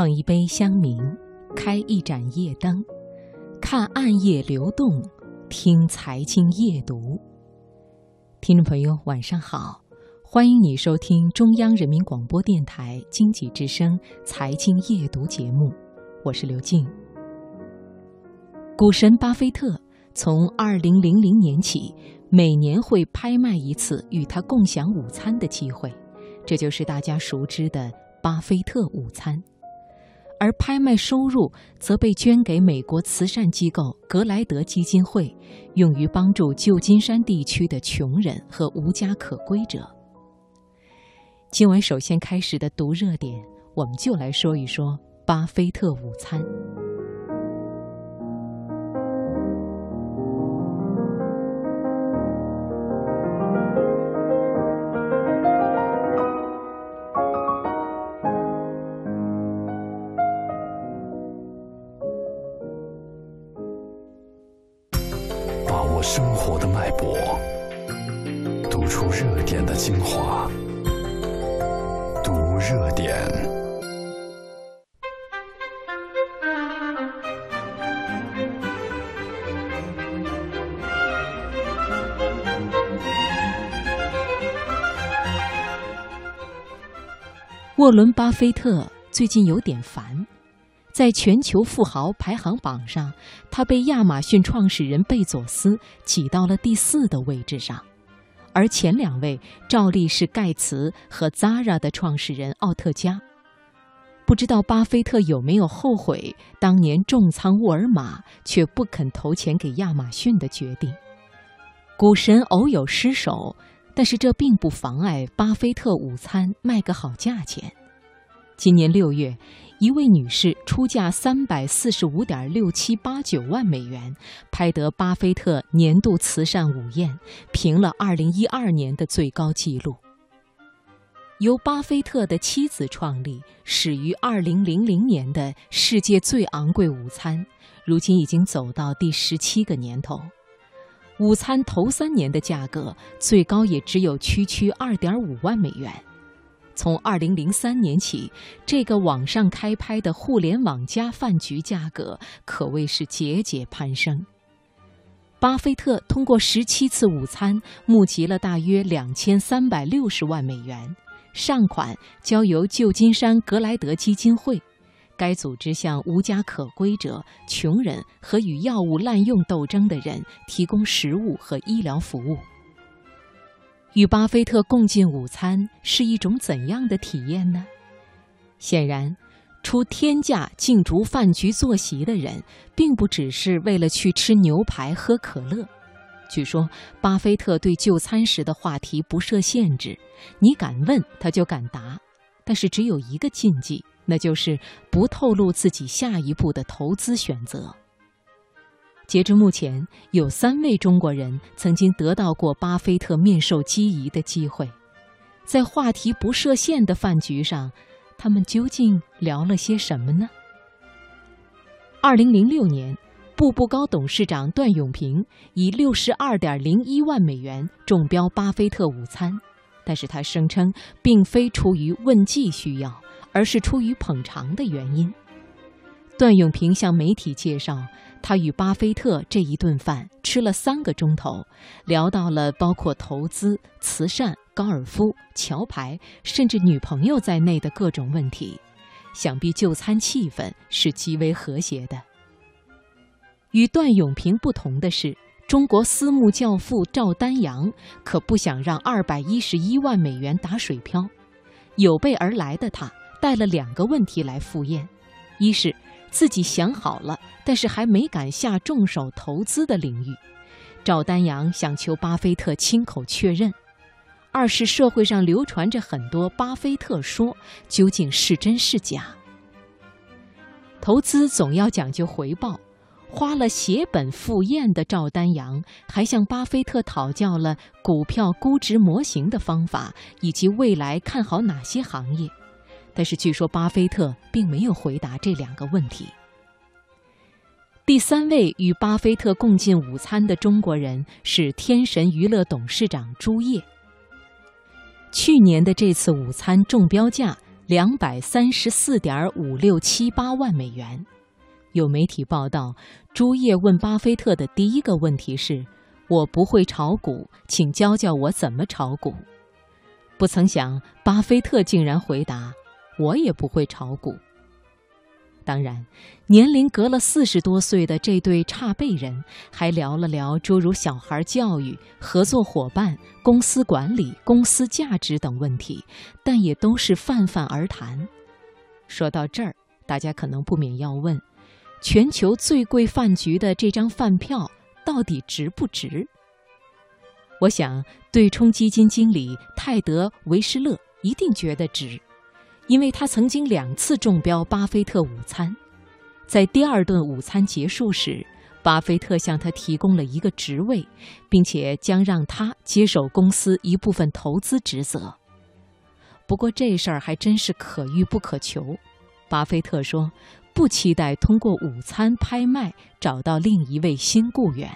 捧一杯香茗，开一盏夜灯，看暗夜流动，听财经夜读。听众朋友，晚上好，欢迎你收听中央人民广播电台经济之声财经夜读节目，我是刘静。股神巴菲特从二零零零年起，每年会拍卖一次与他共享午餐的机会，这就是大家熟知的巴菲特午餐。而拍卖收入则被捐给美国慈善机构格莱德基金会，用于帮助旧金山地区的穷人和无家可归者。今晚首先开始的读热点，我们就来说一说巴菲特午餐。生活的脉搏，读出热点的精华，读热点。沃伦·巴菲特最近有点烦。在全球富豪排行榜上，他被亚马逊创始人贝佐斯挤到了第四的位置上，而前两位照例是盖茨和 Zara 的创始人奥特加。不知道巴菲特有没有后悔当年重仓沃尔玛却不肯投钱给亚马逊的决定？股神偶有失手，但是这并不妨碍巴菲特午餐卖个好价钱。今年六月。一位女士出价三百四十五点六七八九万美元，拍得巴菲特年度慈善午宴，平了二零一二年的最高纪录。由巴菲特的妻子创立、始于二零零零年的世界最昂贵午餐，如今已经走到第十七个年头。午餐头三年的价格最高也只有区区二点五万美元。从二零零三年起，这个网上开拍的互联网加饭局价格可谓是节节攀升。巴菲特通过十七次午餐募集了大约两千三百六十万美元，善款交由旧金山格莱德基金会，该组织向无家可归者、穷人和与药物滥用斗争的人提供食物和医疗服务。与巴菲特共进午餐是一种怎样的体验呢？显然，出天价竞逐饭局坐席的人，并不只是为了去吃牛排、喝可乐。据说，巴菲特对就餐时的话题不设限制，你敢问他就敢答，但是只有一个禁忌，那就是不透露自己下一步的投资选择。截至目前，有三位中国人曾经得到过巴菲特面授机宜的机会。在话题不设限的饭局上，他们究竟聊了些什么呢？二零零六年，步步高董事长段永平以六十二点零一万美元中标巴菲特午餐，但是他声称并非出于问计需要，而是出于捧场的原因。段永平向媒体介绍。他与巴菲特这一顿饭吃了三个钟头，聊到了包括投资、慈善、高尔夫、桥牌，甚至女朋友在内的各种问题。想必就餐气氛是极为和谐的。与段永平不同的是，中国私募教父赵丹阳可不想让二百一十一万美元打水漂。有备而来的他带了两个问题来赴宴，一是。自己想好了，但是还没敢下重手投资的领域，赵丹阳想求巴菲特亲口确认。二是社会上流传着很多巴菲特说，究竟是真是假？投资总要讲究回报，花了血本赴宴的赵丹阳，还向巴菲特讨教了股票估值模型的方法，以及未来看好哪些行业。但是据说巴菲特并没有回答这两个问题。第三位与巴菲特共进午餐的中国人是天神娱乐董事长朱烨。去年的这次午餐中标价两百三十四点五六七八万美元。有媒体报道，朱叶问巴菲特的第一个问题是：“我不会炒股，请教教我怎么炒股。”不曾想，巴菲特竟然回答：“我也不会炒股。”当然，年龄隔了四十多岁的这对差辈人还聊了聊诸如小孩教育、合作伙伴、公司管理、公司价值等问题，但也都是泛泛而谈。说到这儿，大家可能不免要问：全球最贵饭局的这张饭票到底值不值？我想，对冲基金经理泰德·维施勒一定觉得值。因为他曾经两次中标巴菲特午餐，在第二顿午餐结束时，巴菲特向他提供了一个职位，并且将让他接手公司一部分投资职责。不过这事儿还真是可遇不可求。巴菲特说：“不期待通过午餐拍卖找到另一位新雇员。”